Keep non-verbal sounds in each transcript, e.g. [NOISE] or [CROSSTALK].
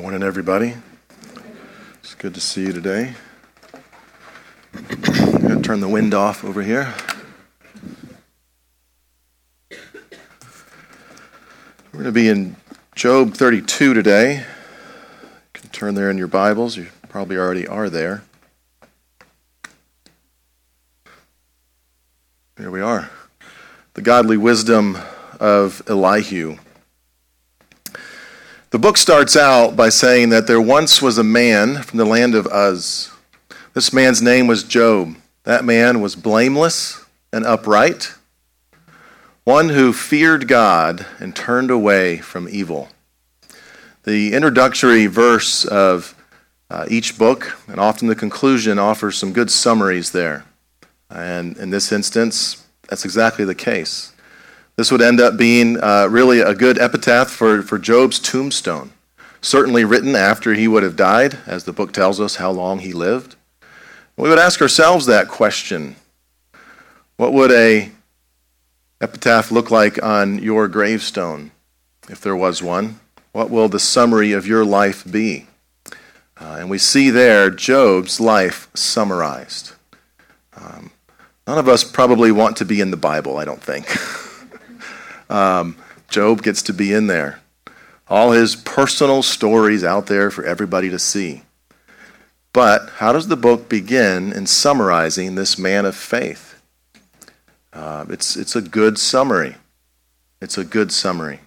morning, everybody. It's good to see you today. I'm going to turn the wind off over here. We're going to be in Job 32 today. You can turn there in your Bibles. You probably already are there. Here we are. The godly wisdom of Elihu. The book starts out by saying that there once was a man from the land of Uz. This man's name was Job. That man was blameless and upright, one who feared God and turned away from evil. The introductory verse of uh, each book, and often the conclusion, offers some good summaries there. And in this instance, that's exactly the case. This would end up being uh, really a good epitaph for, for Job's tombstone, certainly written after he would have died, as the book tells us how long he lived. We would ask ourselves that question What would a epitaph look like on your gravestone, if there was one? What will the summary of your life be? Uh, and we see there Job's life summarized. Um, none of us probably want to be in the Bible, I don't think. [LAUGHS] Um, Job gets to be in there. All his personal stories out there for everybody to see. But how does the book begin in summarizing this man of faith? Uh, it's, it's a good summary. It's a good summary.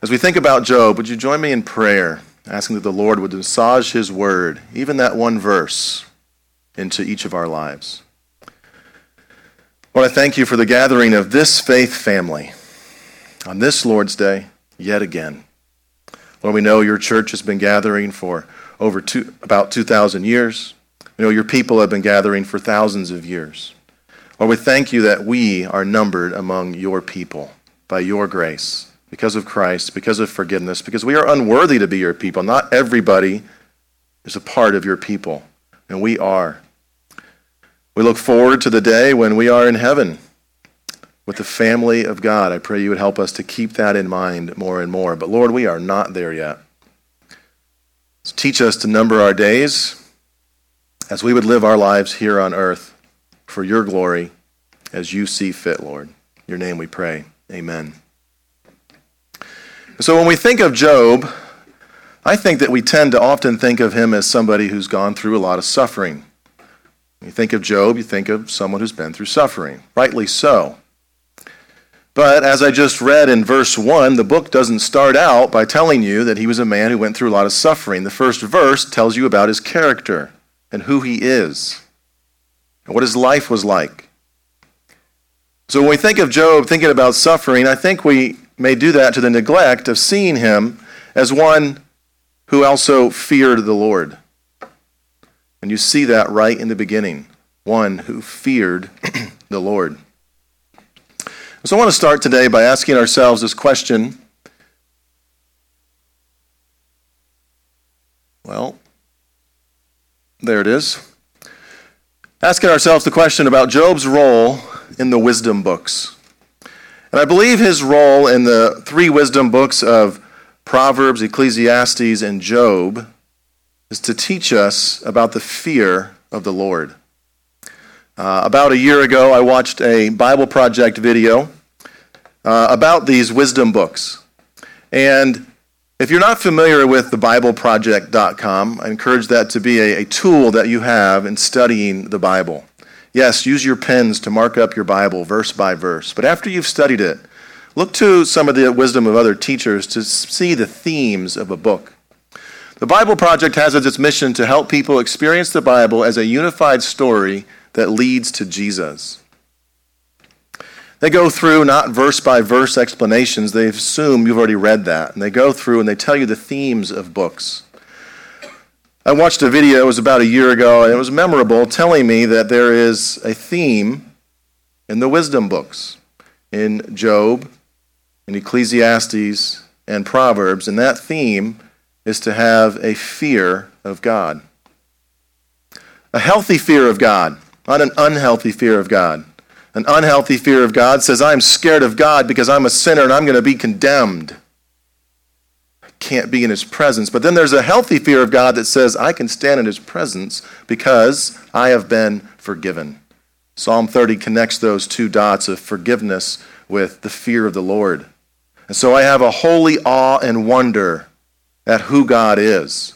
As we think about Job, would you join me in prayer, asking that the Lord would massage his word, even that one verse, into each of our lives? Lord, I thank you for the gathering of this faith family on this Lord's Day yet again. Lord, we know your church has been gathering for over two, about 2,000 years. We know your people have been gathering for thousands of years. Lord, we thank you that we are numbered among your people by your grace, because of Christ, because of forgiveness, because we are unworthy to be your people. Not everybody is a part of your people, and we are. We look forward to the day when we are in heaven with the family of God. I pray you would help us to keep that in mind more and more. But Lord, we are not there yet. So teach us to number our days as we would live our lives here on earth for your glory as you see fit, Lord. Your name we pray. Amen. So when we think of Job, I think that we tend to often think of him as somebody who's gone through a lot of suffering. When you think of Job, you think of someone who's been through suffering. Rightly so. But as I just read in verse 1, the book doesn't start out by telling you that he was a man who went through a lot of suffering. The first verse tells you about his character and who he is and what his life was like. So when we think of Job thinking about suffering, I think we may do that to the neglect of seeing him as one who also feared the Lord. And you see that right in the beginning one who feared [CLEARS THROAT] the Lord. So I want to start today by asking ourselves this question. Well, there it is. Asking ourselves the question about Job's role in the wisdom books. And I believe his role in the three wisdom books of Proverbs, Ecclesiastes, and Job is to teach us about the fear of the Lord. Uh, about a year ago, I watched a Bible Project video uh, about these wisdom books. And if you're not familiar with the BibleProject.com, I encourage that to be a, a tool that you have in studying the Bible. Yes, use your pens to mark up your Bible verse by verse. But after you've studied it, look to some of the wisdom of other teachers to see the themes of a book. The Bible Project has as its mission to help people experience the Bible as a unified story that leads to Jesus. They go through not verse by verse explanations, they assume you've already read that. And they go through and they tell you the themes of books. I watched a video, it was about a year ago, and it was memorable, telling me that there is a theme in the wisdom books, in Job, in Ecclesiastes, and Proverbs, and that theme is to have a fear of God. A healthy fear of God, not an unhealthy fear of God. An unhealthy fear of God says, I'm scared of God because I'm a sinner and I'm going to be condemned. I can't be in his presence. But then there's a healthy fear of God that says, I can stand in his presence because I have been forgiven. Psalm 30 connects those two dots of forgiveness with the fear of the Lord. And so I have a holy awe and wonder at who God is.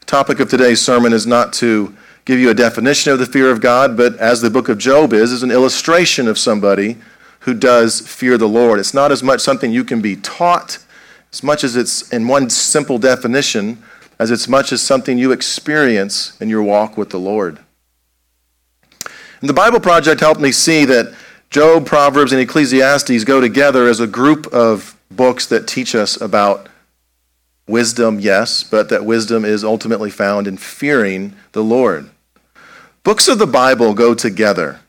The topic of today's sermon is not to give you a definition of the fear of God, but as the book of Job is, is an illustration of somebody who does fear the Lord. It's not as much something you can be taught, as much as it's in one simple definition, as it's much as something you experience in your walk with the Lord. And the Bible Project helped me see that Job, Proverbs, and Ecclesiastes go together as a group of books that teach us about wisdom, yes, but that wisdom is ultimately found in fearing the Lord. Books of the Bible go together,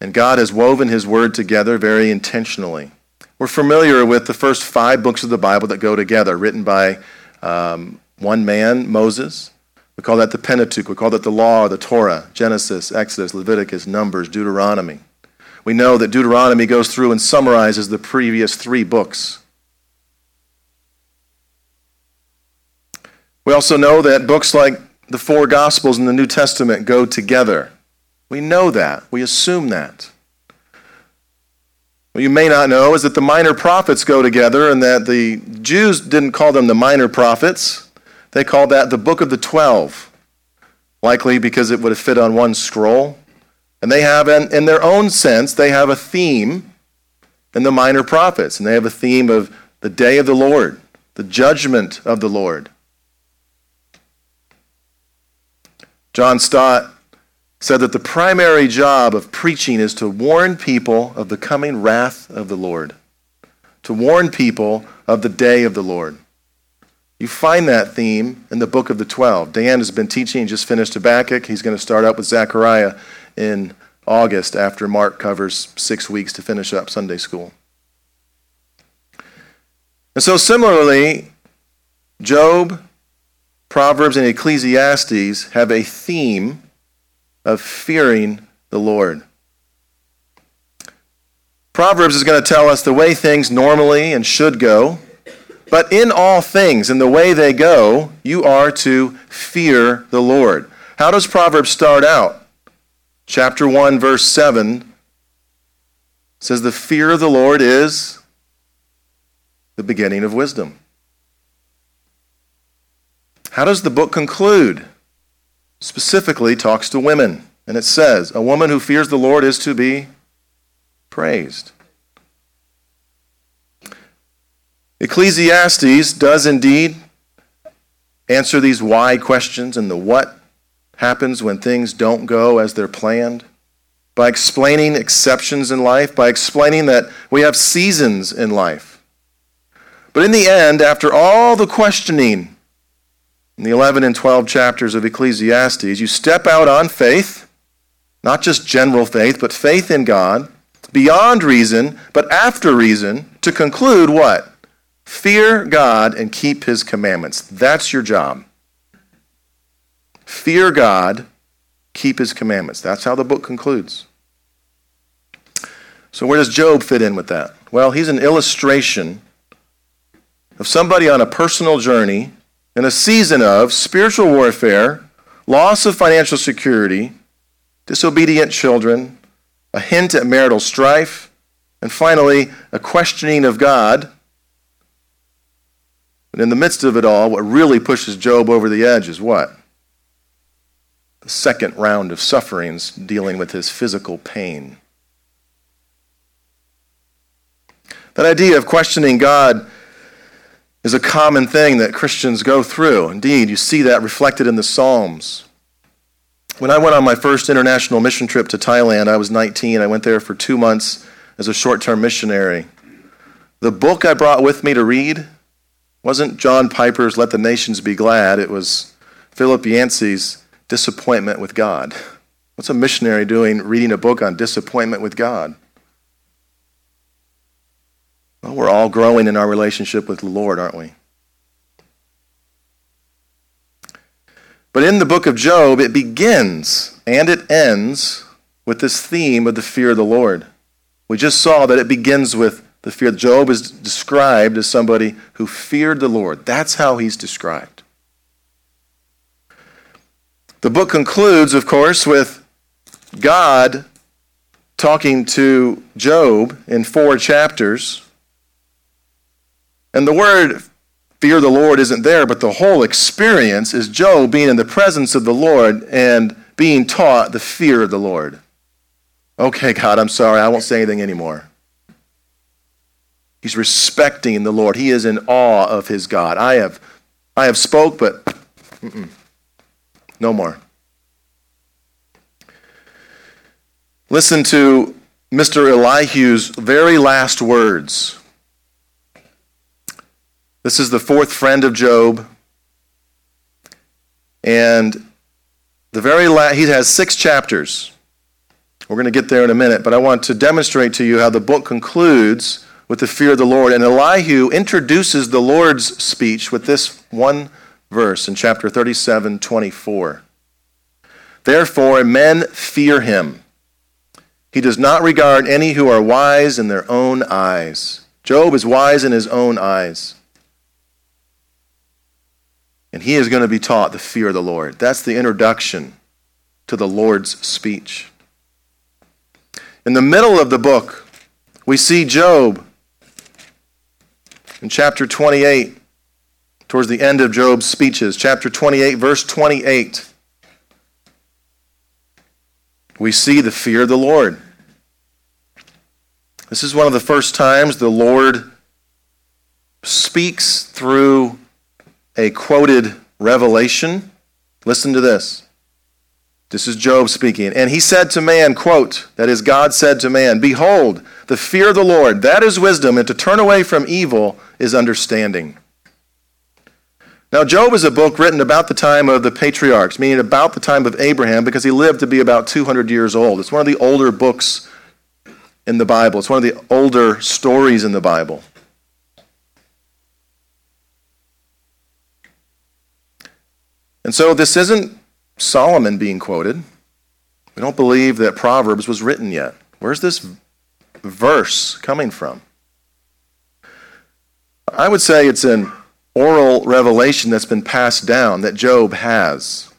and God has woven His Word together very intentionally. We're familiar with the first five books of the Bible that go together, written by um, one man, Moses. We call that the Pentateuch. We call that the Law, the Torah, Genesis, Exodus, Leviticus, Numbers, Deuteronomy. We know that Deuteronomy goes through and summarizes the previous three books. We also know that books like the four Gospels in the New Testament go together. We know that. We assume that. What you may not know is that the minor prophets go together and that the Jews didn't call them the minor prophets. They called that the Book of the Twelve, likely because it would have fit on one scroll. And they have, in their own sense, they have a theme in the minor prophets, and they have a theme of the day of the Lord, the judgment of the Lord. John Stott said that the primary job of preaching is to warn people of the coming wrath of the Lord, to warn people of the day of the Lord. You find that theme in the book of the 12. Dan has been teaching, just finished Habakkuk. He's going to start up with Zechariah in August after Mark covers six weeks to finish up Sunday school. And so, similarly, Job, Proverbs, and Ecclesiastes have a theme of fearing the Lord. Proverbs is going to tell us the way things normally and should go, but in all things, in the way they go, you are to fear the Lord. How does Proverbs start out? Chapter 1, verse 7 says, The fear of the Lord is the beginning of wisdom. How does the book conclude? Specifically, talks to women. And it says, A woman who fears the Lord is to be praised. Ecclesiastes does indeed answer these why questions and the what happens when things don't go as they're planned by explaining exceptions in life, by explaining that we have seasons in life. But in the end, after all the questioning in the 11 and 12 chapters of Ecclesiastes, you step out on faith, not just general faith, but faith in God, beyond reason, but after reason, to conclude what? Fear God and keep his commandments. That's your job. Fear God, keep his commandments. That's how the book concludes. So, where does Job fit in with that? Well, he's an illustration of somebody on a personal journey in a season of spiritual warfare, loss of financial security, disobedient children, a hint at marital strife, and finally, a questioning of God. But in the midst of it all, what really pushes Job over the edge is what? The second round of sufferings dealing with his physical pain. That idea of questioning God is a common thing that Christians go through. Indeed, you see that reflected in the Psalms. When I went on my first international mission trip to Thailand, I was 19. I went there for two months as a short term missionary. The book I brought with me to read wasn't John Piper's Let the Nations Be Glad, it was Philip Yancey's Disappointment with God. What's a missionary doing reading a book on disappointment with God? Well, we're all growing in our relationship with the Lord, aren't we? But in the book of Job, it begins and it ends with this theme of the fear of the Lord. We just saw that it begins with The fear Job is described as somebody who feared the Lord. That's how he's described. The book concludes, of course, with God talking to Job in four chapters. And the word fear the Lord isn't there, but the whole experience is Job being in the presence of the Lord and being taught the fear of the Lord. Okay, God, I'm sorry. I won't say anything anymore. He's respecting the Lord. He is in awe of his God. I have, I have spoke, but no more. Listen to Mr. Elihu's very last words. This is the fourth friend of Job. And the very last, he has six chapters. We're going to get there in a minute, but I want to demonstrate to you how the book concludes with the fear of the Lord. And Elihu introduces the Lord's speech with this one verse in chapter 37, 24. Therefore, men fear him. He does not regard any who are wise in their own eyes. Job is wise in his own eyes. And he is going to be taught the fear of the Lord. That's the introduction to the Lord's speech. In the middle of the book, we see Job in chapter 28, towards the end of Job's speeches. Chapter 28, verse 28. We see the fear of the Lord. This is one of the first times the Lord speaks through a quoted revelation. Listen to this. This is Job speaking. And he said to man, quote, that is, God said to man, Behold, the fear of the Lord, that is wisdom, and to turn away from evil is understanding. Now, Job is a book written about the time of the patriarchs, meaning about the time of Abraham, because he lived to be about 200 years old. It's one of the older books in the Bible, it's one of the older stories in the Bible. And so this isn't Solomon being quoted. We don't believe that Proverbs was written yet. Where's this verse coming from? I would say it's an oral revelation that's been passed down that Job has.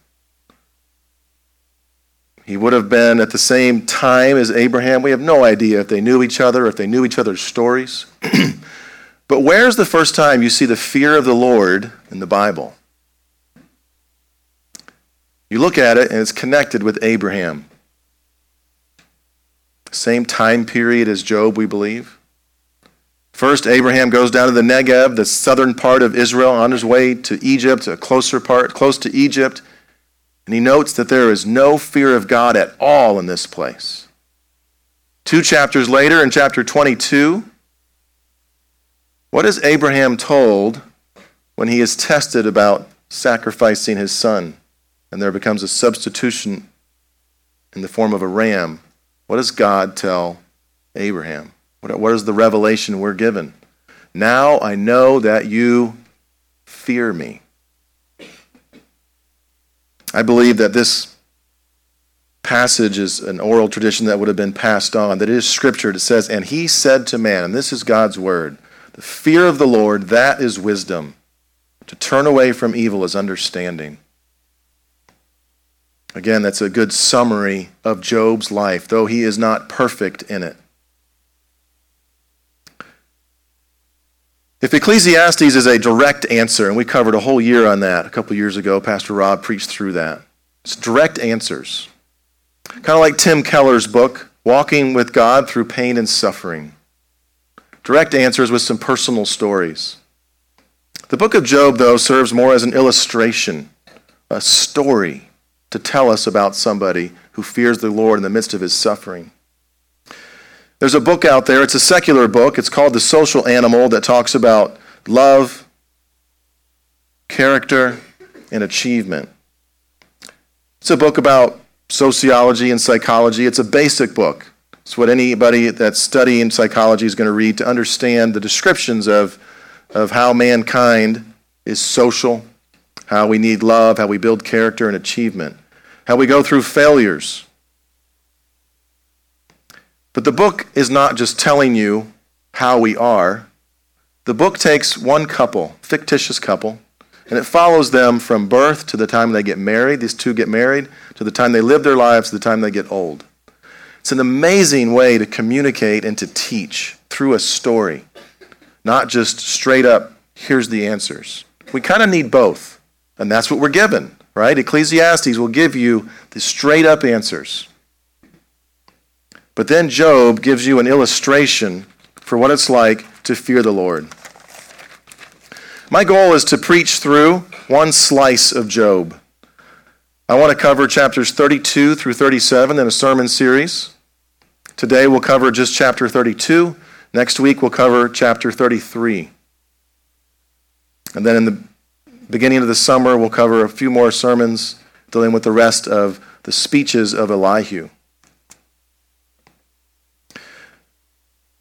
He would have been at the same time as Abraham. We have no idea if they knew each other, if they knew each other's stories. [CLEARS THROAT] but where's the first time you see the fear of the Lord in the Bible? You look at it and it's connected with Abraham. Same time period as Job, we believe. First, Abraham goes down to the Negev, the southern part of Israel, on his way to Egypt, a closer part, close to Egypt. And he notes that there is no fear of God at all in this place. Two chapters later, in chapter 22, what is Abraham told when he is tested about sacrificing his son? And there becomes a substitution in the form of a ram, what does God tell Abraham? What is the revelation we're given? Now I know that you fear me. I believe that this passage is an oral tradition that would have been passed on, that is scripture. It says, And he said to man, and this is God's word, the fear of the Lord, that is wisdom. To turn away from evil is understanding. Again, that's a good summary of Job's life, though he is not perfect in it. If Ecclesiastes is a direct answer, and we covered a whole year on that a couple years ago, Pastor Rob preached through that. It's direct answers. Kind of like Tim Keller's book, Walking with God Through Pain and Suffering. Direct answers with some personal stories. The book of Job, though, serves more as an illustration, a story to tell us about somebody who fears the Lord in the midst of his suffering. There's a book out there, it's a secular book. It's called The Social Animal that talks about love, character, and achievement. It's a book about sociology and psychology. It's a basic book. It's what anybody that's studying psychology is going to read to understand the descriptions of, of how mankind is social, how we need love, how we build character and achievement how we go through failures. But the book is not just telling you how we are, the book takes one couple, fictitious couple, and it follows them from birth to the time they get married. These two get married, to the time they live their lives, to the time they get old. It's an amazing way to communicate and to teach through a story, not just straight up, here's the answers. We kind of need both, and that's what we're given, right? Ecclesiastes will give you the straight up answers. But then Job gives you an illustration for what it's like to fear the Lord. My goal is to preach through one slice of Job. I want to cover chapters 32 through 37 in a sermon series. Today we'll cover just chapter 32. Next week we'll cover chapter 33. And then in the beginning of the summer we'll cover a few more sermons dealing with the rest of the speeches of Elihu.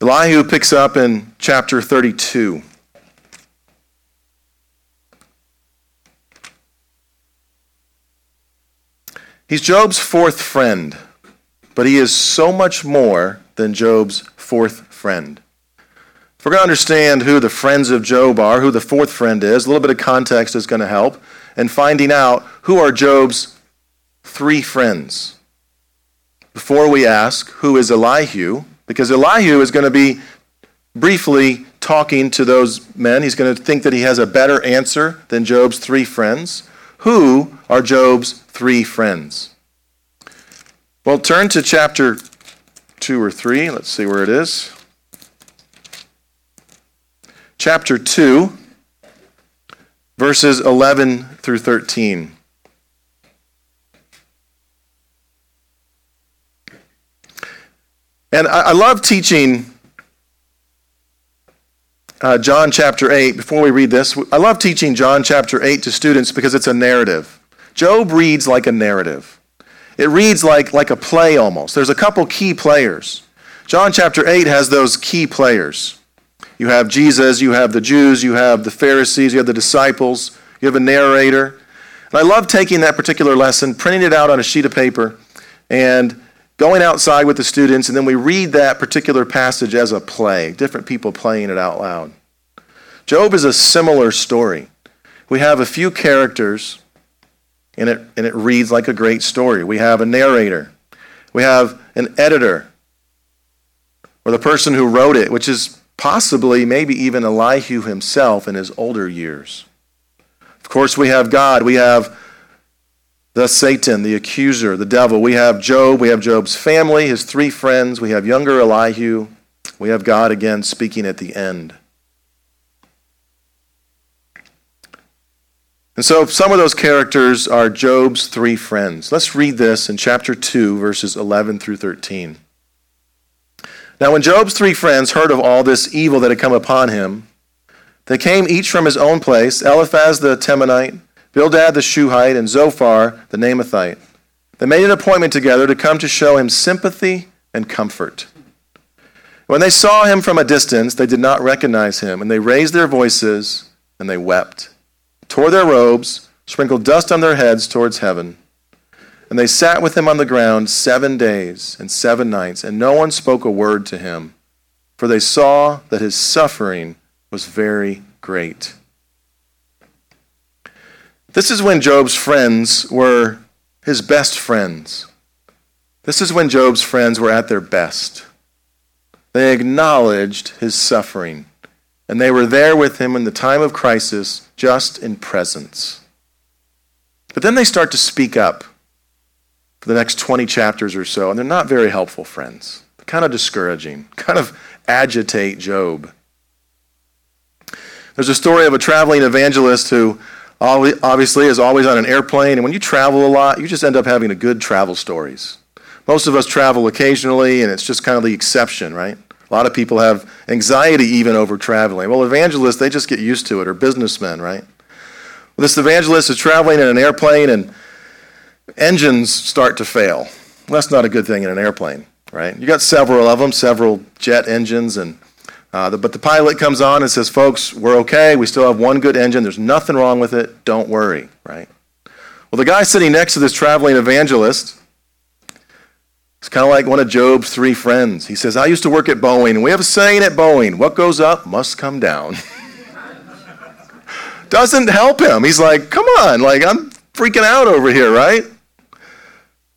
Elihu picks up in chapter 32. He's Job's fourth friend, but he is so much more than Job's fourth friend. If we're going to understand who the friends of Job are, who the fourth friend is, a little bit of context is going to help, and finding out who are Job's three friends. Before we ask, who is Elihu? Because Elihu is going to be briefly talking to those men. He's going to think that he has a better answer than Job's three friends. Who are Job's three friends? Well, turn to chapter 2 or 3. Let's see where it is. Chapter 2, verses 11 through 13. And I, love teaching uh, John chapter 8. Before we read this, I love teaching John chapter 8 to students because it's a narrative. Job reads like a narrative. It reads like, like a play almost. There's a couple key players. John chapter 8 has those key players. You have Jesus, you have the Jews, you have the Pharisees, you have the disciples, you have a narrator. And I love taking that particular lesson, printing it out on a sheet of paper, and going outside with the students, and then we read that particular passage as a play, different people playing it out loud. Job is a similar story. We have a few characters, and it, and it reads like a great story. We have a narrator, we have an editor, or the person who wrote it, which is possibly maybe even Elihu himself in his older years. Of course, we have God, we have the Satan, the accuser, the devil. We have Job, we have Job's family, his three friends, we have younger Elihu, we have God again speaking at the end. And so some of those characters are Job's three friends. Let's read this in chapter 2, verses 11 through 13. Now, when Job's three friends heard of all this evil that had come upon him, they came each from his own place Eliphaz the Temanite, Bildad the Shuhite, and Zophar the Naamathite. They made an appointment together to come to show him sympathy and comfort. When they saw him from a distance, they did not recognize him, and they raised their voices and they wept, tore their robes, sprinkled dust on their heads towards heaven. And they sat with him on the ground seven days and seven nights, and no one spoke a word to him, for they saw that his suffering was very great. This is when Job's friends were his best friends. This is when Job's friends were at their best. They acknowledged his suffering, and they were there with him in the time of crisis, just in presence. But then they start to speak up for the next 20 chapters or so, and they're not very helpful friends. They're kind of discouraging, [LAUGHS] kind of agitate Job. There's a story of a traveling evangelist who obviously is always on an airplane. And when you travel a lot, you just end up having a good travel stories. Most of us travel occasionally, and it's just kind of the exception, right? A lot of people have anxiety even over traveling. Well, evangelists, they just get used to it, or businessmen, right? Well, this evangelist is traveling in an airplane, and engines start to fail. Well, that's not a good thing in an airplane, right? You got several of them, several jet engines, and uh, the, but the pilot comes on and says, folks, we're okay. We still have one good engine. There's nothing wrong with it. Don't worry, right? Well, the guy sitting next to this traveling evangelist It's kind of like one of Job's three friends. He says, I used to work at Boeing, and we have a saying at Boeing what goes up must come down. [LAUGHS] Doesn't help him. He's like, come on, like I'm freaking out over here, right?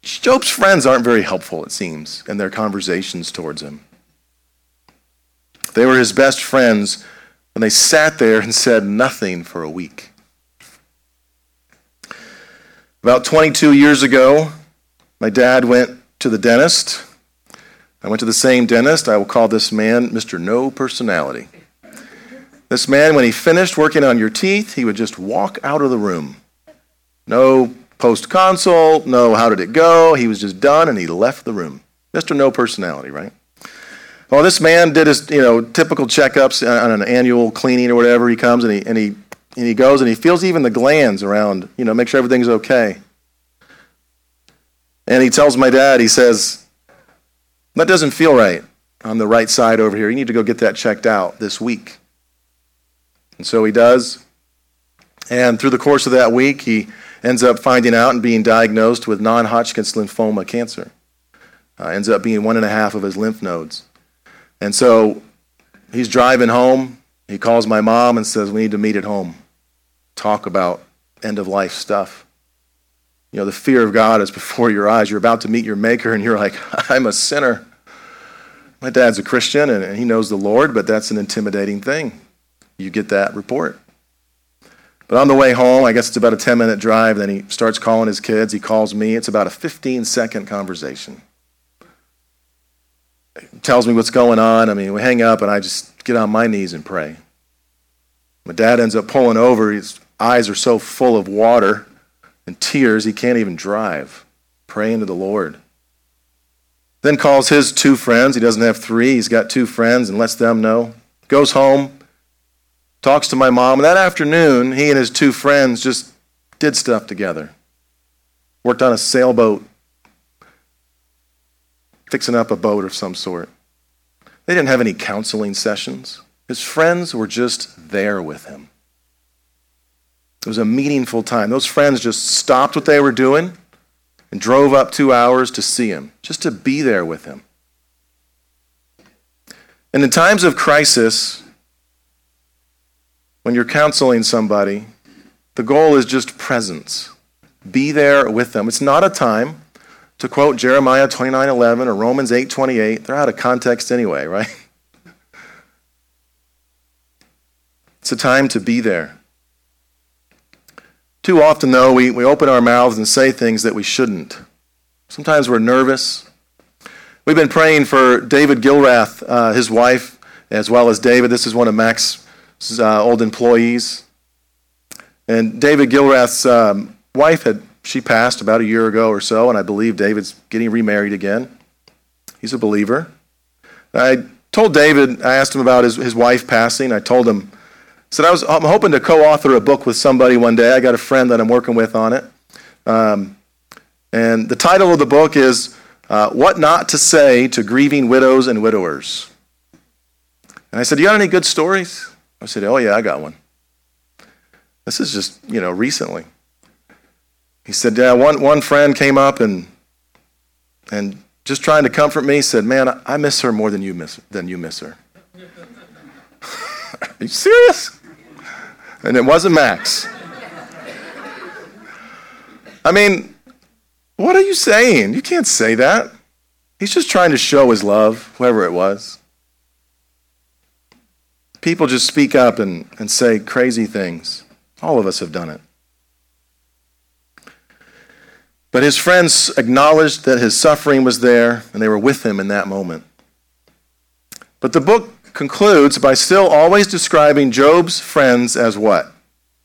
Job's friends aren't very helpful, it seems, in their conversations towards him. They were his best friends when they sat there and said nothing for a week. About 22 years ago, my dad went to the dentist. I went to the same dentist. I will call this man Mr. No Personality. This man, when he finished working on your teeth, he would just walk out of the room. No post consult, no how did it go. He was just done and he left the room. Mr. No Personality, right? Well, this man did his, you know, typical checkups on an annual cleaning or whatever. He comes and he, and he and he goes and he feels even the glands around, you know, make sure everything's okay. And he tells my dad, he says, that doesn't feel right on the right side over here. You need to go get that checked out this week. And so he does. And through the course of that week, he ends up finding out and being diagnosed with non Hodgkin's lymphoma cancer. Uh, ends up being one and a half of his lymph nodes. And so he's driving home. He calls my mom and says, We need to meet at home talk about end of life stuff. You know, the fear of God is before your eyes. You're about to meet your Maker, and you're like, [LAUGHS] I'm a sinner. My dad's a Christian, and he knows the Lord, but that's an intimidating thing. You get that report. But on the way home, I guess it's about a 10 minute drive, then he starts calling his kids. He calls me. It's about a 15 second conversation. He tells me what's going on. I mean, we hang up, and I just get on my knees and pray. My dad ends up pulling over. His eyes are so full of water and tears, he can't even drive, praying to the Lord. Then calls his two friends. He doesn't have three, he's got two friends and lets them know. Goes home, talks to my mom. And that afternoon, he and his two friends just did stuff together. Worked on a sailboat, fixing up a boat of some sort. They didn't have any counseling sessions. His friends were just there with him. It was a meaningful time. Those friends just stopped what they were doing and drove up two hours to see him, just to be there with him. And in times of crisis, when you're counseling somebody, the goal is just presence. Be there with them. It's not a time to quote Jeremiah 29:11 or Romans 8:28. They're out of context anyway, [LAUGHS] right? It's a time to be there. Too often, though, we, we open our mouths and say things that we shouldn't. Sometimes we're nervous. We've been praying for David Gilrath, uh, his wife, as well as David. This is one of Mac's uh, old employees. And David Gilrath's um, wife had she passed about a year ago or so, and I believe David's getting remarried again. He's a believer. I told David, I asked him about his, his wife passing. I told him I said I was I'm hoping to co-author a book with somebody one day. I got a friend that I'm working with on it, um, and the title of the book is uh, "What Not to Say to Grieving Widows and Widowers." And I said, Do "You got any good stories?" I said, "Oh yeah, I got one." This is just you know recently. He said, "Yeah, one one friend came up and and just trying to comfort me said, "Man, I miss her more than you miss than you miss her." [LAUGHS] Are you serious? And it wasn't Max. I mean, what are you saying? You can't say that. He's just trying to show his love, whoever it was. People just speak up and, and say crazy things. All of us have done it. But his friends acknowledged that his suffering was there, and they were with him in that moment. But the book concludes by still always describing Job's friends as what?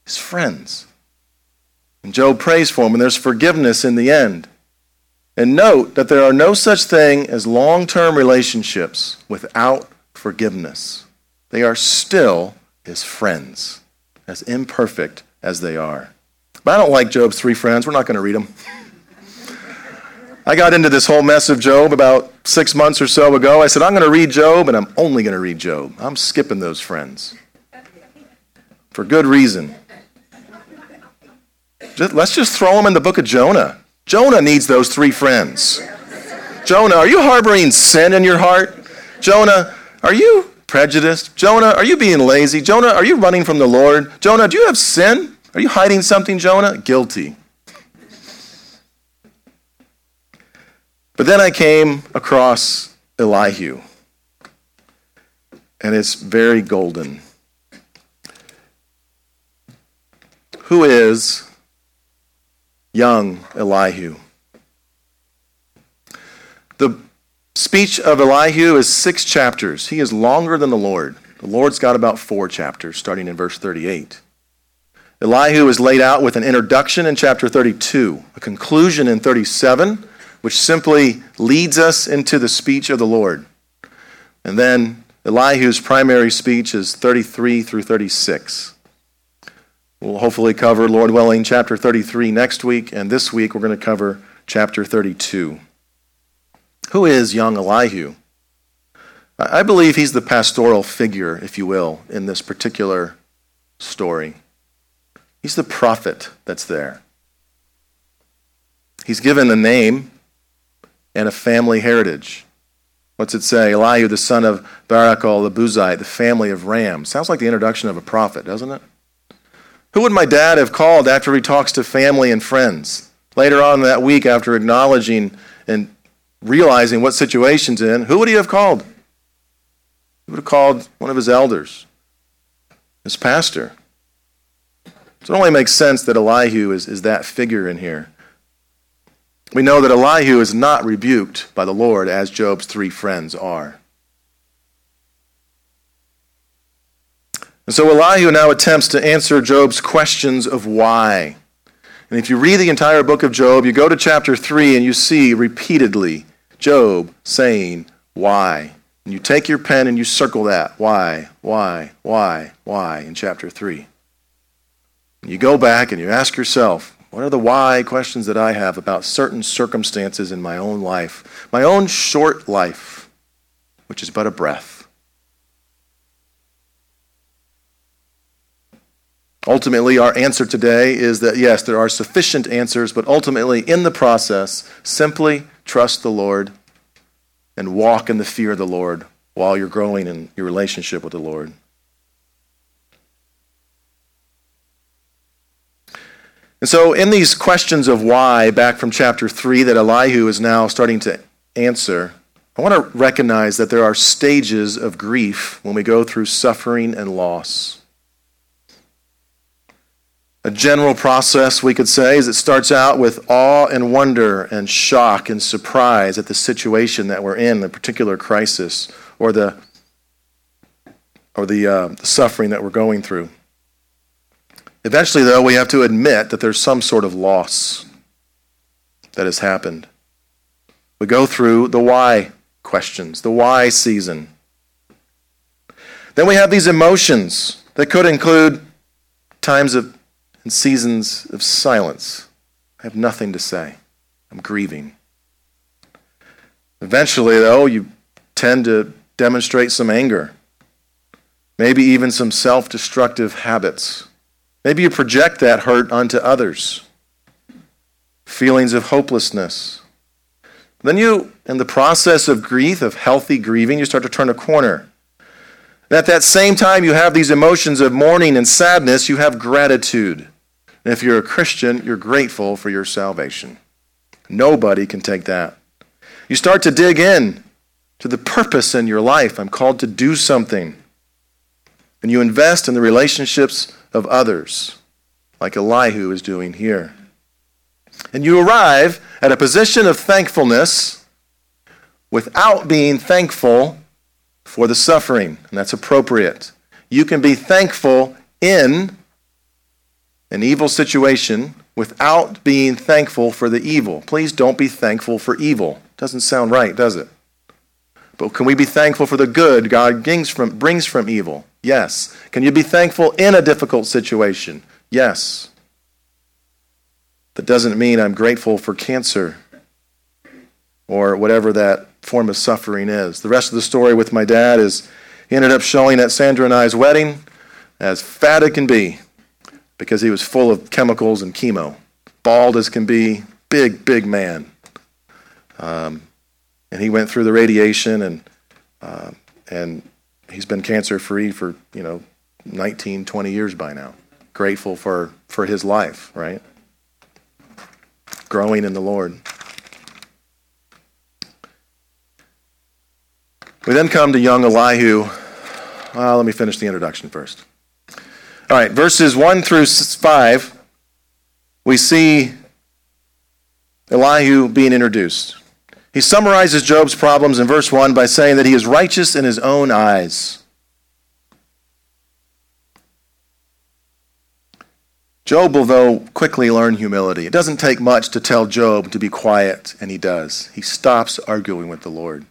His friends. And Job prays for him, and there's forgiveness in the end. And note that there are no such thing as long term relationships without forgiveness. They are still his friends, as imperfect as they are. But I don't like Job's three friends. We're not going to read them. I got into this whole mess of Job about six months or so ago. I said, I'm going to read Job, and I'm only going to read Job. I'm skipping those friends. For good reason. Just, let's just throw them in the book of Jonah. Jonah needs those three friends. Jonah, are you harboring sin in your heart? Jonah, are you prejudiced? Jonah, are you being lazy? Jonah, are you running from the Lord? Jonah, do you have sin? Are you hiding something, Jonah? Guilty. But then I came across Elihu, and it's very golden. Who is young Elihu? The speech of Elihu is six chapters. He is longer than the Lord. The Lord's got about four chapters, starting in verse 38. Elihu is laid out with an introduction in chapter 32, a conclusion in 37, which simply leads us into the speech of the Lord. And then Elihu's primary speech is 33 through 36. We'll hopefully cover, Lord willing, chapter 33 next week, and this week we're going to cover chapter 32. Who is young Elihu? I believe he's the pastoral figure, if you will, in this particular story. He's the prophet that's there. He's given a name and a family heritage. What's it say? Elihu, the son of Barachel the Buzite, the family of Ram. Sounds like the introduction of a prophet, doesn't it? Who would my dad have called after he talks to family and friends? Later on that week, after acknowledging and realizing what situation's in, who would he have called? He would have called one of his elders, his pastor. So it only makes sense that Elihu is, is that figure in here. We know that Elihu is not rebuked by the Lord as Job's three friends are. And so Elihu now attempts to answer Job's questions of why. And if you read the entire book of Job, you go to chapter 3 and you see repeatedly Job saying, Why? And you take your pen and you circle that. Why, why, why, why in chapter 3. You go back and you ask yourself, what are the why questions that I have about certain circumstances in my own life, my own short life, which is but a breath? Ultimately, our answer today is that yes, there are sufficient answers, but ultimately, in the process, simply trust the Lord and walk in the fear of the Lord while you're growing in your relationship with the Lord. And so, in these questions of why, back from chapter 3, that Elihu is now starting to answer, I want to recognize that there are stages of grief when we go through suffering and loss. A general process, we could say, is it starts out with awe and wonder and shock and surprise at the situation that we're in, the particular crisis, or the, or the, uh, suffering that we're going through. Eventually, though, we have to admit that there's some sort of loss that has happened. We go through the why questions, the why season. Then we have these emotions that could include times of and seasons of silence. I have nothing to say. I'm grieving. Eventually, though, you tend to demonstrate some anger, maybe even some self destructive habits. Maybe you project that hurt onto others. Feelings of hopelessness. Then you, in the process of grief, of healthy grieving, you start to turn a corner. And at that same time, you have these emotions of mourning and sadness, you have gratitude. And if you're a Christian, you're grateful for your salvation. Nobody can take that. You start to dig in to the purpose in your life. I'm called to do something. And you invest in the relationships of others, like Elihu is doing here. And you arrive at a position of thankfulness without being thankful for the suffering, and that's appropriate. You can be thankful in an evil situation without being thankful for the evil. Please don't be thankful for evil. Doesn't sound right, does it? But can we be thankful for the good God brings from, brings from evil? Yes. Can you be thankful in a difficult situation? Yes. That doesn't mean I'm grateful for cancer or whatever that form of suffering is. The rest of the story with my dad is he ended up showing at Sandra and I's wedding as fat as can be because he was full of chemicals and chemo. Bald as can be, big, big man. Um, and he went through the radiation, and uh, and he's been cancer free for you know 19, 20 years by now. Grateful for for his life, right? Growing in the Lord. We then come to young Elihu. Well, let me finish the introduction first. All right, verses 1 through 5, we see Elihu being introduced. He summarizes Job's problems in verse 1 by saying that he is righteous in his own eyes. Job will, though, quickly learn humility. It doesn't take much to tell Job to be quiet, and he does. He stops arguing with the Lord.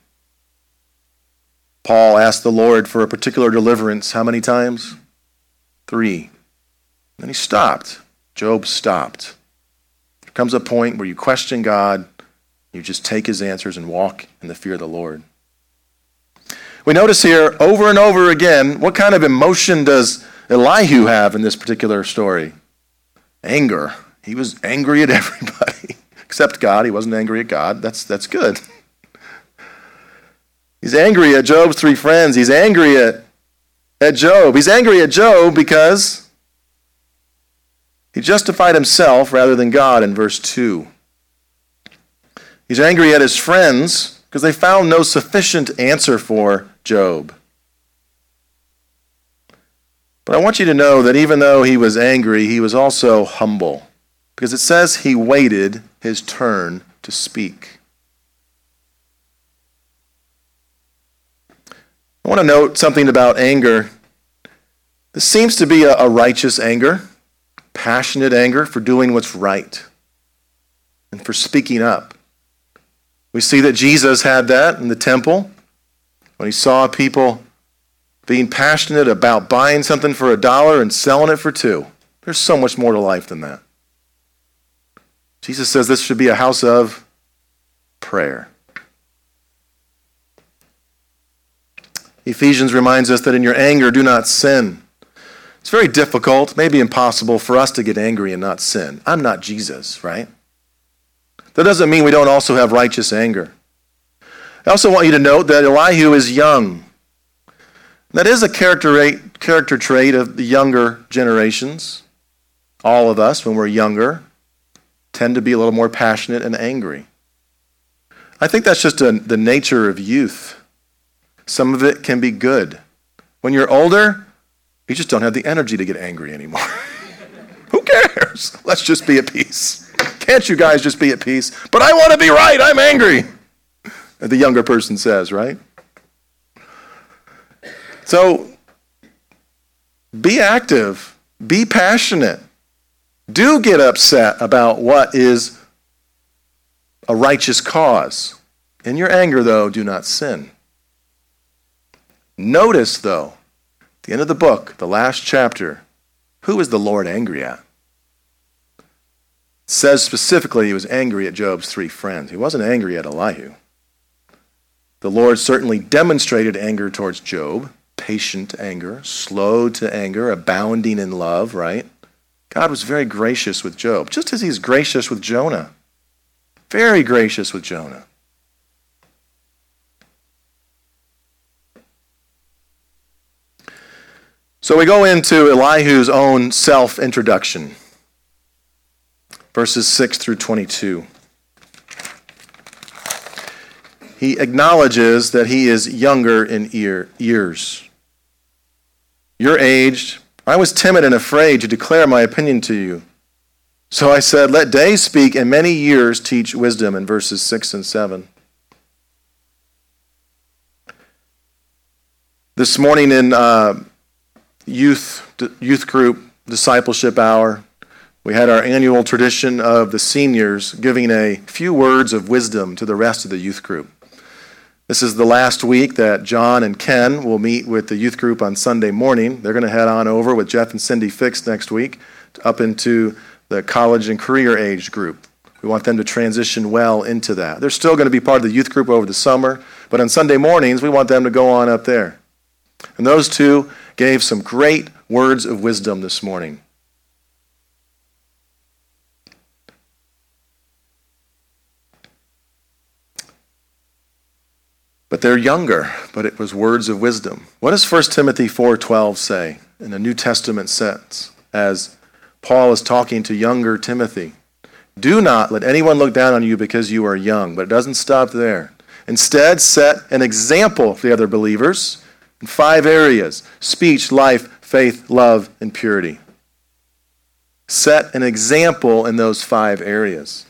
Paul asked the Lord for a particular deliverance how many times? Three. Then he stopped. Job stopped. There comes a point where you question God, you just take his answers and walk in the fear of the Lord. We notice here over and over again what kind of emotion does Elihu have in this particular story? Anger. He was angry at [LAUGHS] everybody except God. He wasn't angry at God. That's, that's good. He's angry at Job's three friends. He's angry at, at Job. He's angry at Job because he justified himself rather than God in verse 2. He's angry at his friends because they found no sufficient answer for Job. But I want you to know that even though he was angry, he was also humble because it says he waited his turn to speak. I want to note something about anger. This seems to be a, a righteous anger, passionate anger for doing what's right and for speaking up. We see that Jesus had that in the temple when he saw people being passionate about buying something for a dollar and selling it for two. There's so much more to life than that. Jesus says this should be a house of prayer. Ephesians reminds us that in your anger, do not sin. It's very difficult, maybe impossible, for us to get angry and not sin. I'm not Jesus, right? That doesn't mean we don't also have righteous anger. I also want you to note that Elihu is young. That is a character, character trait of the younger generations. All of us, when we're younger, tend to be a little more passionate and angry. I think that's just a, the nature of youth. Some of it can be good. When you're older, you just don't have the energy to get angry anymore. [LAUGHS] Who cares? Let's just be at peace. Can't you guys just be at peace? But I want to be right. I'm angry. The younger person says, right? So be active, be passionate. Do get upset about what is a righteous cause. In your anger, though, do not sin. Notice, though, at the end of the book, the last chapter, who is the Lord angry at? It says specifically he was angry at Job's three friends. He wasn't angry at Elihu. The Lord certainly demonstrated anger towards Job, patient anger, slow to anger, abounding in love, right? God was very gracious with Job, just as he's gracious with Jonah. Very gracious with Jonah. So we go into Elihu's own self introduction, verses 6 through 22. He acknowledges that he is younger in ear, years. You're aged. I was timid and afraid to declare my opinion to you. So I said, Let days speak and many years teach wisdom, in verses 6 and 7. This morning in uh, youth youth group discipleship hour. We had our annual tradition of the seniors giving a few words of wisdom to the rest of the youth group. This is the last week that John and Ken will meet with the youth group on Sunday morning. They're going to head on over with Jeff and Cindy Fix next week up into the college and career age group. We want them to transition well into that. They're still going to be part of the youth group over the summer, but on Sunday mornings, we want them to go on up there. And those two gave some great words of wisdom this morning. but they're younger, but it was words of wisdom. What does 1 Timothy 4:12 say in the New Testament sense as Paul is talking to younger Timothy? Do not let anyone look down on you because you are young, but it doesn't stop there. Instead, set an example for the other believers in five areas speech, life, faith, love, and purity. Set an example in those five areas.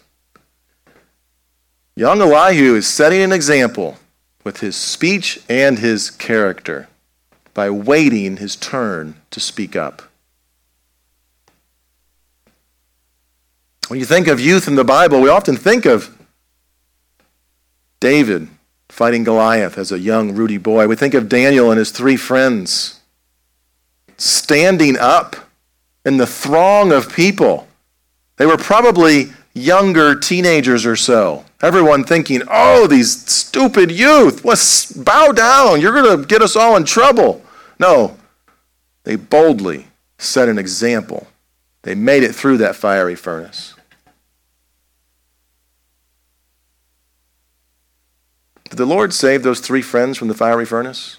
Young Elihu is setting an example with his speech and his character by waiting his turn to speak up. When you think of youth in the Bible, we often think of David fighting Goliath as a young, ruddy boy. We think of Daniel and his three friends standing up in the throng of people. They were probably younger teenagers or so. Everyone thinking, oh, these stupid youth, let's bow down. You're going to get us all in trouble. No, they boldly set an example. They made it through that fiery furnace. Did the Lord save those three friends from the fiery furnace?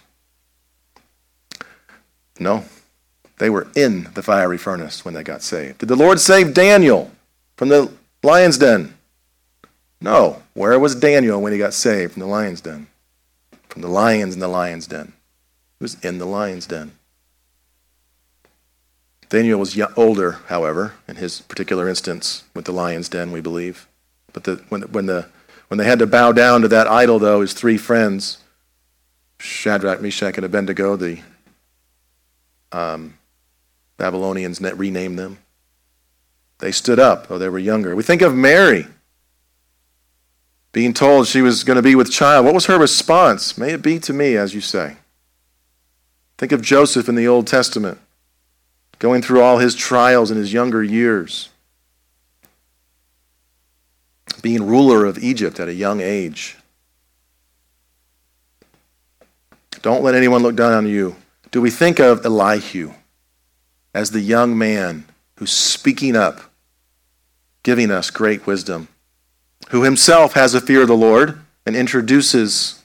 No. They were in the fiery furnace when they got saved. Did the Lord save Daniel from the lion's den? No. Where was Daniel when he got saved from the lion's den? From the lions in the lion's den. He was in the lion's den. Daniel was older, however, in his particular instance with the lion's den, we believe. But the, when, when the when they had to bow down to that idol, though, his three friends, Shadrach, Meshach, and Abednego, the um, Babylonians renamed them. They stood up, though they were younger. We think of Mary being told she was going to be with child. What was her response? May it be to me, as you say. Think of Joseph in the Old Testament, going through all his trials in his younger years being ruler of Egypt at a young age. Don't let anyone look down on you. Do we think of Elihu as the young man who's speaking up, giving us great wisdom, who himself has a fear of the Lord and introduces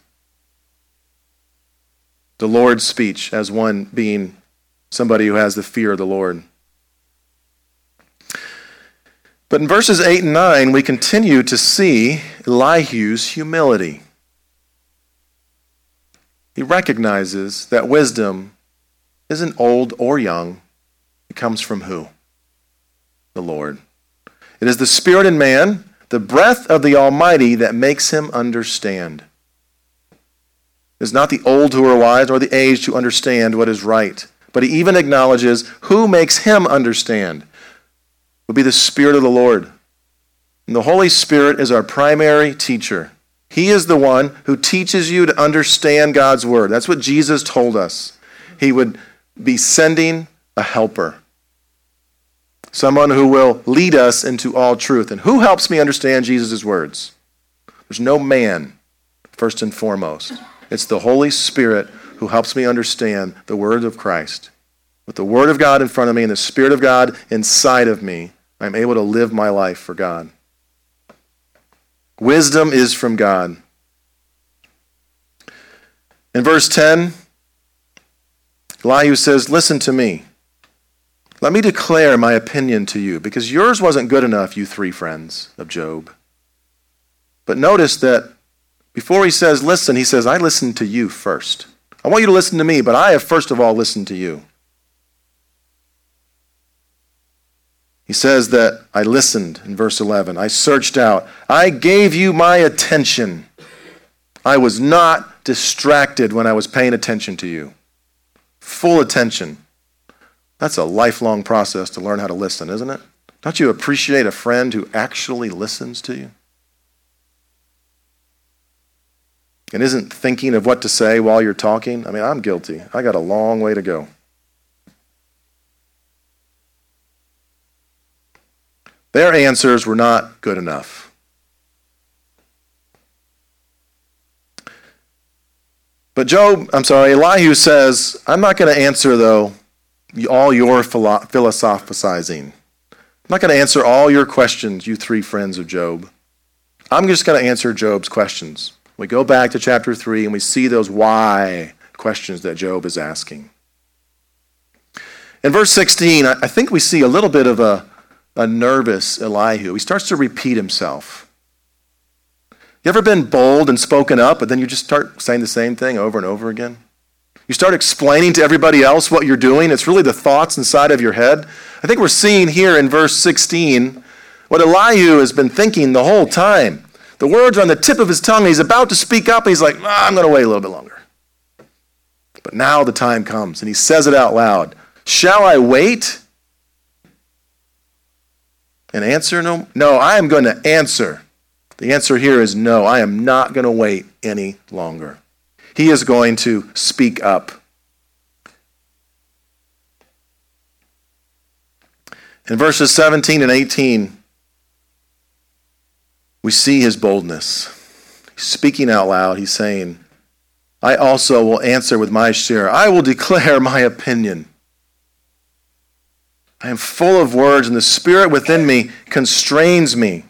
the Lord's speech as one being somebody who has the fear of the Lord? But in verses 8 and 9, we continue to see Elihu's humility. He recognizes that wisdom isn't old or young. It comes from who? The Lord. It is the Spirit in man, the breath of the Almighty, that makes him understand. It is not the old who are wise, nor the aged who understand what is right. But he even acknowledges who makes him understand would be the Spirit of the Lord. And the Holy Spirit is our primary teacher. He is the one who teaches you to understand God's Word. That's what Jesus told us. He would be sending a helper, someone who will lead us into all truth. And who helps me understand Jesus' words? There's no man, first and foremost. It's the Holy Spirit who helps me understand the Word of Christ. With the Word of God in front of me and the Spirit of God inside of me, I'm able to live my life for God. Wisdom is from God. In verse 10, Elihu says, Listen to me. Let me declare my opinion to you, because yours wasn't good enough, you three friends of Job. But notice that before he says listen, he says, I listened to you first. I want you to listen to me, but I have first of all listened to you. He says that I listened in verse 11. I searched out. I gave you my attention. I was not distracted when I was paying attention to you. Full attention. That's a lifelong process to learn how to listen, isn't it? Don't you appreciate a friend who actually listens to you? And isn't thinking of what to say while you're talking? I mean, I'm guilty. I got a long way to go. Their answers were not good enough. But Job, I'm sorry, Elihu says, I'm not going to answer, though, all your philosophizing. I'm not going to answer all your questions, you three friends of Job. I'm just going to answer Job's questions. We go back to chapter 3 and we see those why questions that Job is asking. In verse 16, I think we see a little bit of a, a nervous Elihu. He starts to repeat himself. You ever been bold and spoken up, but then you just start saying the same thing over and over again? You start explaining to everybody else what you're doing. It's really the thoughts inside of your head. I think we're seeing here in verse 16 what Elihu has been thinking the whole time. The words are on the tip of his tongue. He's about to speak up, and he's like, ah, I'm going to wait a little bit longer. But now the time comes, and he says it out loud Shall I wait? And answer? No, no, I am going to answer. The answer here is no, I am not going to wait any longer. He is going to speak up. In verses 17 and 18, we see his boldness. He's speaking out loud. He's saying, I also will answer with my share. I will declare my opinion. I am full of words, and the Spirit within me constrains me.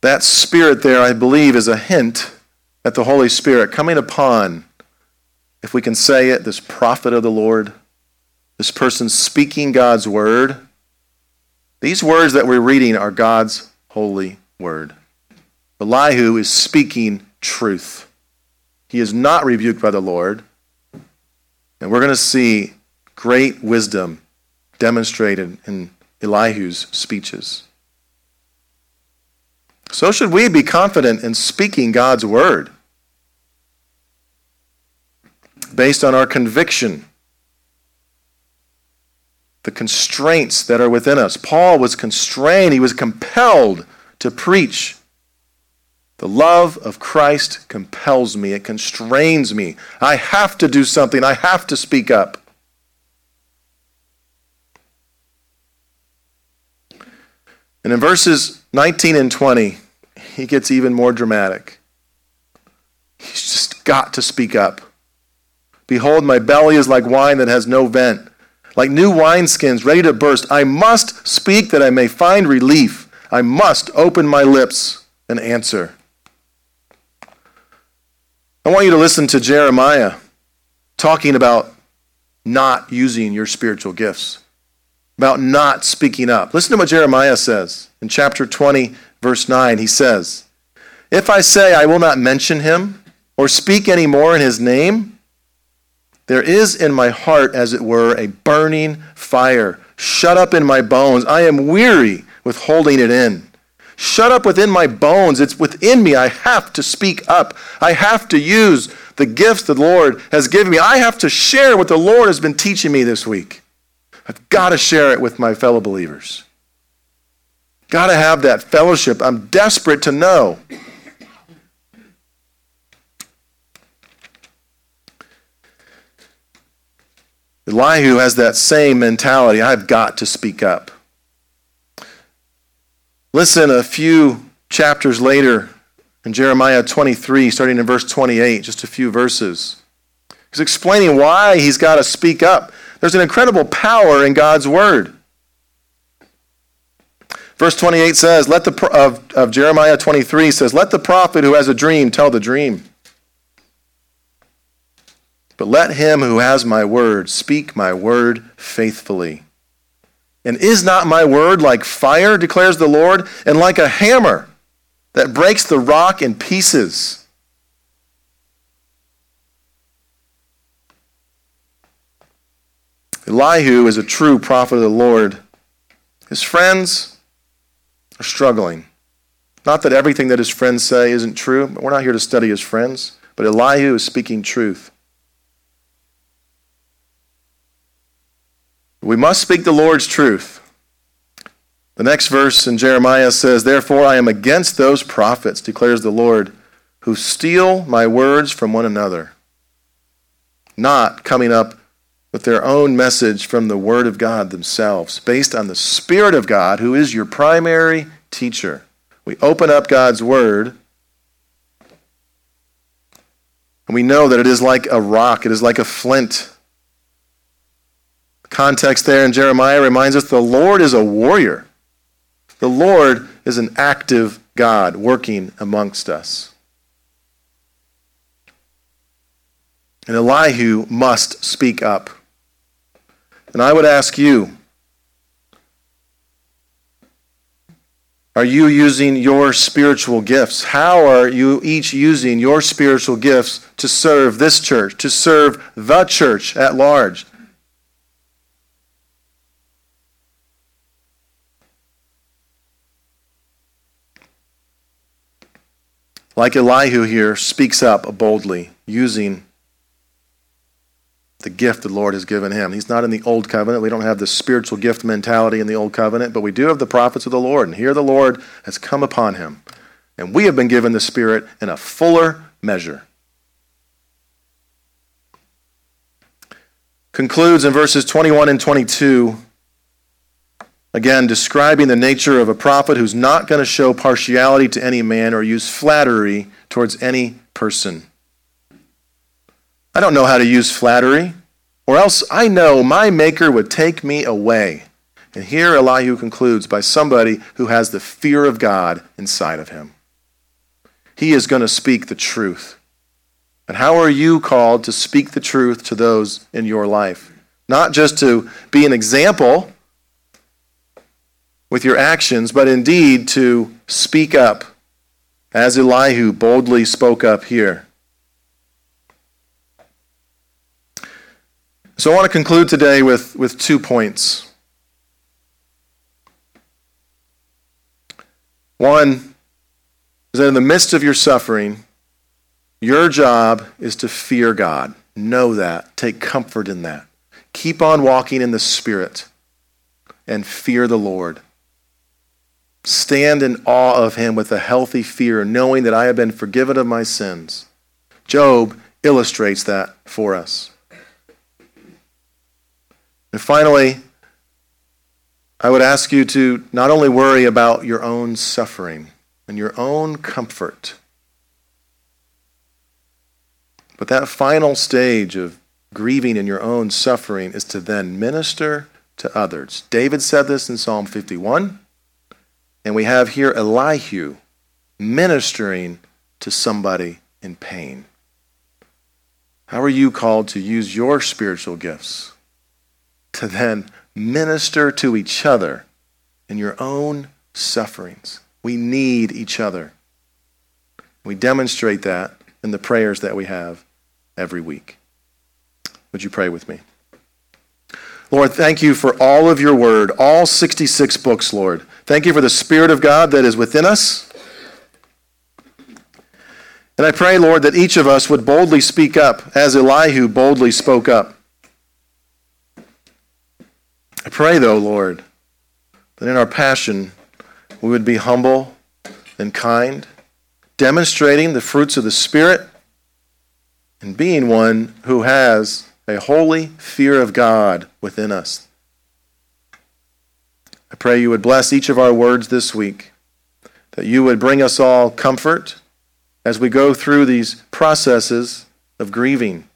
That Spirit there, I believe, is a hint at the Holy Spirit coming upon, if we can say it, this prophet of the Lord, this person speaking God's word these words that we're reading are God's holy word. Elihu is speaking truth. He is not rebuked by the Lord. And we're going to see great wisdom demonstrated in Elihu's speeches. So should we be confident in speaking God's word based on our conviction the constraints that are within us. Paul was constrained, he was compelled to preach. The love of Christ compels me, it constrains me. I have to do something, I have to speak up. And in verses 19 and 20, he gets even more dramatic. He's just got to speak up. Behold, my belly is like wine that has no vent like new wineskins ready to burst. I must speak that I may find relief. I must open my lips and answer. I want you to listen to Jeremiah talking about not using your spiritual gifts, about not speaking up. Listen to what Jeremiah says in chapter 20, verse 9. He says, If I say I will not mention him or speak any more in his name, there is in my heart, as it were, a burning fire shut up in my bones. I am weary with holding it in. Shut up within my bones. It's within me. I have to speak up. I have to use the gifts the Lord has given me. I have to share what the Lord has been teaching me this week. I've got to share it with my fellow believers. Got to have that fellowship. I'm desperate to know Elihu has that same mentality I've got to speak up. Listen, a few chapters later in Jeremiah 23, starting in verse 28, just a few verses. He's explaining why he's got to speak up. There's an incredible power in God's word. Verse 28 says, let the, of, of Jeremiah 23 says, Let the prophet who has a dream tell the dream. But let him who has my word speak my word faithfully. And is not my word like fire, declares the Lord, and like a hammer that breaks the rock in pieces? Elihu is a true prophet of the Lord. His friends are struggling. Not that everything that his friends say isn't true, but we're not here to study his friends. But Elihu is speaking truth. We must speak the Lord's truth. The next verse in Jeremiah says, Therefore I am against those prophets, declares the Lord, who steal my words from one another, not coming up with their own message from the Word of God themselves, based on the Spirit of God, who is your primary teacher. We open up God's Word, and we know that it is like a rock, it is like a flint context there in Jeremiah reminds us the Lord is a warrior. The Lord is an active God working amongst us. And Elihu must speak up. And I would ask you are you using your spiritual gifts? How are you each using your spiritual gifts to serve this church, to serve the church at large? Like Elihu here, speaks up boldly, using the gift the Lord has given him. He's not in the old covenant. We don't have the spiritual gift mentality in the old covenant, but we do have the prophets of the Lord. And here the Lord has come upon him. And we have been given the Spirit in a fuller measure. Concludes in verses 21 and 22, again, describing the nature of a prophet who's not going to show partiality to any man or use flattery towards any person. I don't know how to use flattery, or else I know my Maker would take me away. And here Elihu concludes by somebody who has the fear of God inside of him. He is going to speak the truth. And how are you called to speak the truth to those in your life? Not just to be an example with your actions, but indeed to speak up, as Elihu boldly spoke up here. So I want to conclude today with, with two points. One is that in the midst of your suffering, your job is to fear God. Know that. Take comfort in that. Keep on walking in the Spirit and fear the Lord. Stand in awe of Him with a healthy fear, knowing that I have been forgiven of my sins. Job illustrates that for us. And finally, I would ask you to not only worry about your own suffering and your own comfort, but that final stage of grieving in your own suffering is to then minister to others. David said this in Psalm 51, and we have here Elihu ministering to somebody in pain. How are you called to use your spiritual gifts? to then minister to each other in your own sufferings. We need each other. We demonstrate that in the prayers that we have every week. Would you pray with me? Lord, thank you for all of your word, all 66 books, Lord. Thank you for the Spirit of God that is within us. And I pray, Lord, that each of us would boldly speak up as Elihu boldly spoke up. I pray, though, Lord, that in our passion we would be humble and kind, demonstrating the fruits of the Spirit, and being one who has a holy fear of God within us. I pray you would bless each of our words this week, that you would bring us all comfort as we go through these processes of grieving,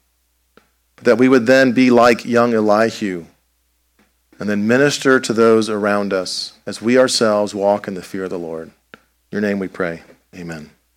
that we would then be like young Elihu and then minister to those around us as we ourselves walk in the fear of the Lord. In your name we pray. Amen.